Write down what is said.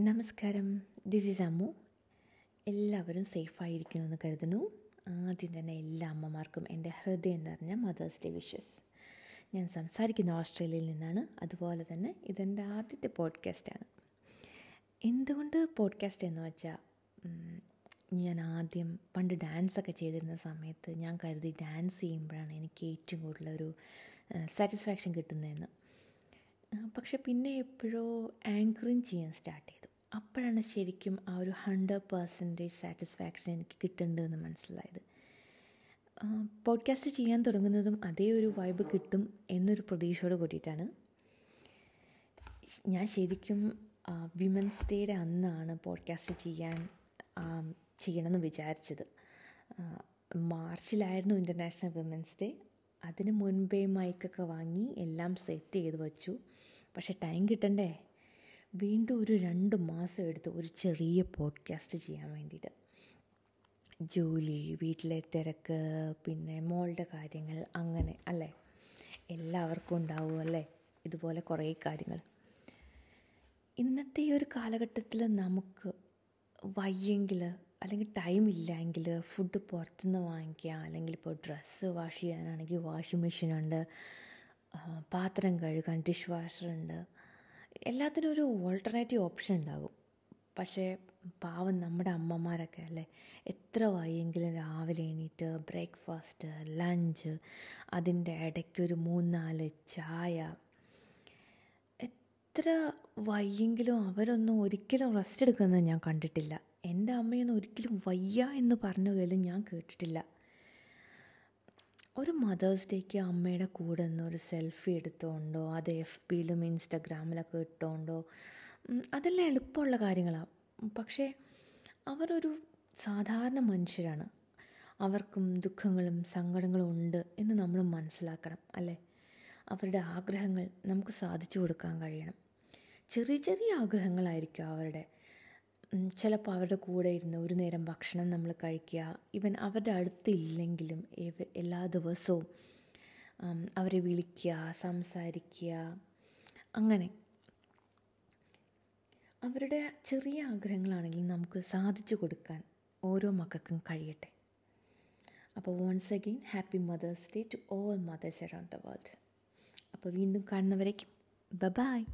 നമസ്കാരം. This is Ammu. എല്ലാവരും സേഫായിരിക്കണമെന്ന് കരുതുന്നു. ആദ്യം തന്നെ എല്ലാ അമ്മമാർക്കും എന്റെ ഹൃദയം നിറഞ്ഞ മദേഴ്സ് ഡേ വിഷസ് ഞാൻ സംസാരിക്കുന്ന ഓസ്ട്രേലിയയിൽ നിന്നാണ്. അതുപോലെ തന്നെ ഇതെന്റെ ആദ്യത്തെ പോഡ്കാസ്റ്റാണ് എന്തുകൊണ്ട് പോഡ്കാസ്റ്റ് എന്ന് വെച്ചാൽ ഞാൻ ആദ്യം പണ്ട് ഡാൻസൊക്കെ ചെയ്തിരുന്ന സമയത്ത് ഞാൻ കരുതി ഡാൻസ് ചെയ്യുമ്പോഴാണ് എനിക്ക് ഏറ്റവും കൂടുതൽ ഒരു സാറ്റിസ്ഫാക്ഷൻ കിട്ടുന്നതെന്ന്. പക്ഷെ പിന്നെ എപ്പോഴോ ആങ്കറിങ് ചെയ്യാൻ സ്റ്റാർട്ട് ചെയ്തു. അപ്പോഴാണ് ശരിക്കും ആ ഒരു ഹൺഡ്രഡ് പേഴ്സന്റേജ് സാറ്റിസ്ഫാക്ഷൻ എനിക്ക് കിട്ടുന്നുണ്ടെന്ന് മനസ്സിലായത്. പോഡ്കാസ്റ്റ് ചെയ്യാൻ തുടങ്ങുന്നതും അതേ ഒരു വൈബ് കിട്ടും എന്നൊരു പ്രതീക്ഷയോട് കൂടിയിട്ടാണ്. ഞാൻ ശരിക്കും വിമൻസ് ഡേയുടെ അന്നാണ് പോഡ്കാസ്റ്റ് ചെയ്യാൻ ചെയ്യണമെന്ന് വിചാരിച്ചത്. മാർച്ചിലായിരുന്നു ഇന്റർനാഷണൽ വിമൻസ് ഡേ അതിന് മുൻപേ മൈക്കൊക്കെ വാങ്ങി എല്ലാം സെറ്റ് ചെയ്ത് വച്ചു. പക്ഷേ ടൈം കിട്ടണ്ടേ? വീണ്ടും ഒരു രണ്ട് മാസം എടുത്ത് ഒരു ചെറിയ പോഡ്കാസ്റ്റ് ചെയ്യാൻ വേണ്ടിയിട്ട്. ജോലി വീട്ടിലെ തിരക്ക് പിന്നെ മോളുടെ കാര്യങ്ങൾ അങ്ങനെ അല്ലേ? എല്ലാവർക്കും ഉണ്ടാവും അല്ലേ? ഇതുപോലെ കുറേ കാര്യങ്ങൾ. ഇന്നത്തെ ഈ ഒരു കാലഘട്ടത്തിൽ നമുക്ക് വയ്യെങ്കിൽ അല്ലെങ്കിൽ ടൈം ഇല്ലെങ്കിൽ ഫുഡ് പുറത്തുനിന്ന് വാങ്ങിക്കുക അല്ലെങ്കിൽ ഇപ്പോൾ ഡ്രസ്സ് വാഷ് ചെയ്യാനാണെങ്കിൽ വാഷിംഗ് മെഷീനുണ്ട് പാത്രം കഴുകാൻ ഡിഷ് വാഷറുണ്ട് എല്ലാത്തിനും ഒരു ഓൾട്ടർനേറ്റീവ് ഓപ്ഷൻ ഉണ്ടാകും. പക്ഷേ പാവം നമ്മുടെ അമ്മമാരൊക്കെ അല്ലേ? എത്ര വൈകിയെങ്കിലും രാവിലെ എണീറ്റ് ബ്രേക്ക്ഫാസ്റ്റ് ലഞ്ച് അതിന്റെ ഇടയ്ക്ക് ഒരു മൂന്നാൽ ചായ. എത്ര വയ്യെങ്കിലും അവരൊന്നും ഒരിക്കലും റെസ്റ്റ് എടുക്കുന്നത് ഞാൻ കണ്ടിട്ടില്ല. എന്റെ അമ്മയൊന്നും ഒരിക്കലും വയ്യ എന്ന് പറഞ്ഞ പോലും ഞാൻ കേട്ടിട്ടില്ല. ഒരു മദേഴ്സ് ഡേക്ക് അമ്മയുടെ കൂടെ നിന്ന് ഒരു സെൽഫി എടുത്തുകൊണ്ടോ അത് എഫ് ബിയിലും ഇൻസ്റ്റഗ്രാമിലൊക്കെ ഇട്ടുകൊണ്ടോ അതെല്ലാം എളുപ്പമുള്ള കാര്യങ്ങളാണ് പക്ഷേ അവരൊരു സാധാരണ മനുഷ്യരാണ്. അവർക്കും ദുഃഖങ്ങളും സങ്കടങ്ങളും ഉണ്ട് എന്ന് നമ്മൾ മനസ്സിലാക്കണം അല്ലേ? അവരുടെ ആഗ്രഹങ്ങൾ നമുക്ക് സാധിച്ചു കൊടുക്കാൻ കഴിയണം. ചെറിയ ചെറിയ ആഗ്രഹങ്ങളായിരിക്കും അവരുടെ ചിലപ്പോൾ അവരുടെ കൂടെ ഇരുന്ന് ഒരു നേരം ഭക്ഷണം നമ്മൾ കഴിക്കുക. ഇവൻ അവരുടെ അടുത്തില്ലെങ്കിലും എല്ലാ ദിവസവും അവരെ വിളിക്കുക സംസാരിക്കുക. അങ്ങനെ. അവരുടെ ചെറിയ ആഗ്രഹങ്ങളാണെങ്കിൽ നമുക്ക് സാധിച്ചു കൊടുക്കാൻ ഓരോ മക്കൾക്കും കഴിയട്ടെ. അപ്പോൾ once again happy mother's day to all mothers around the world അപ്പോൾ വീണ്ടും കാണുന്നവരേക്കും. ബ ബായ്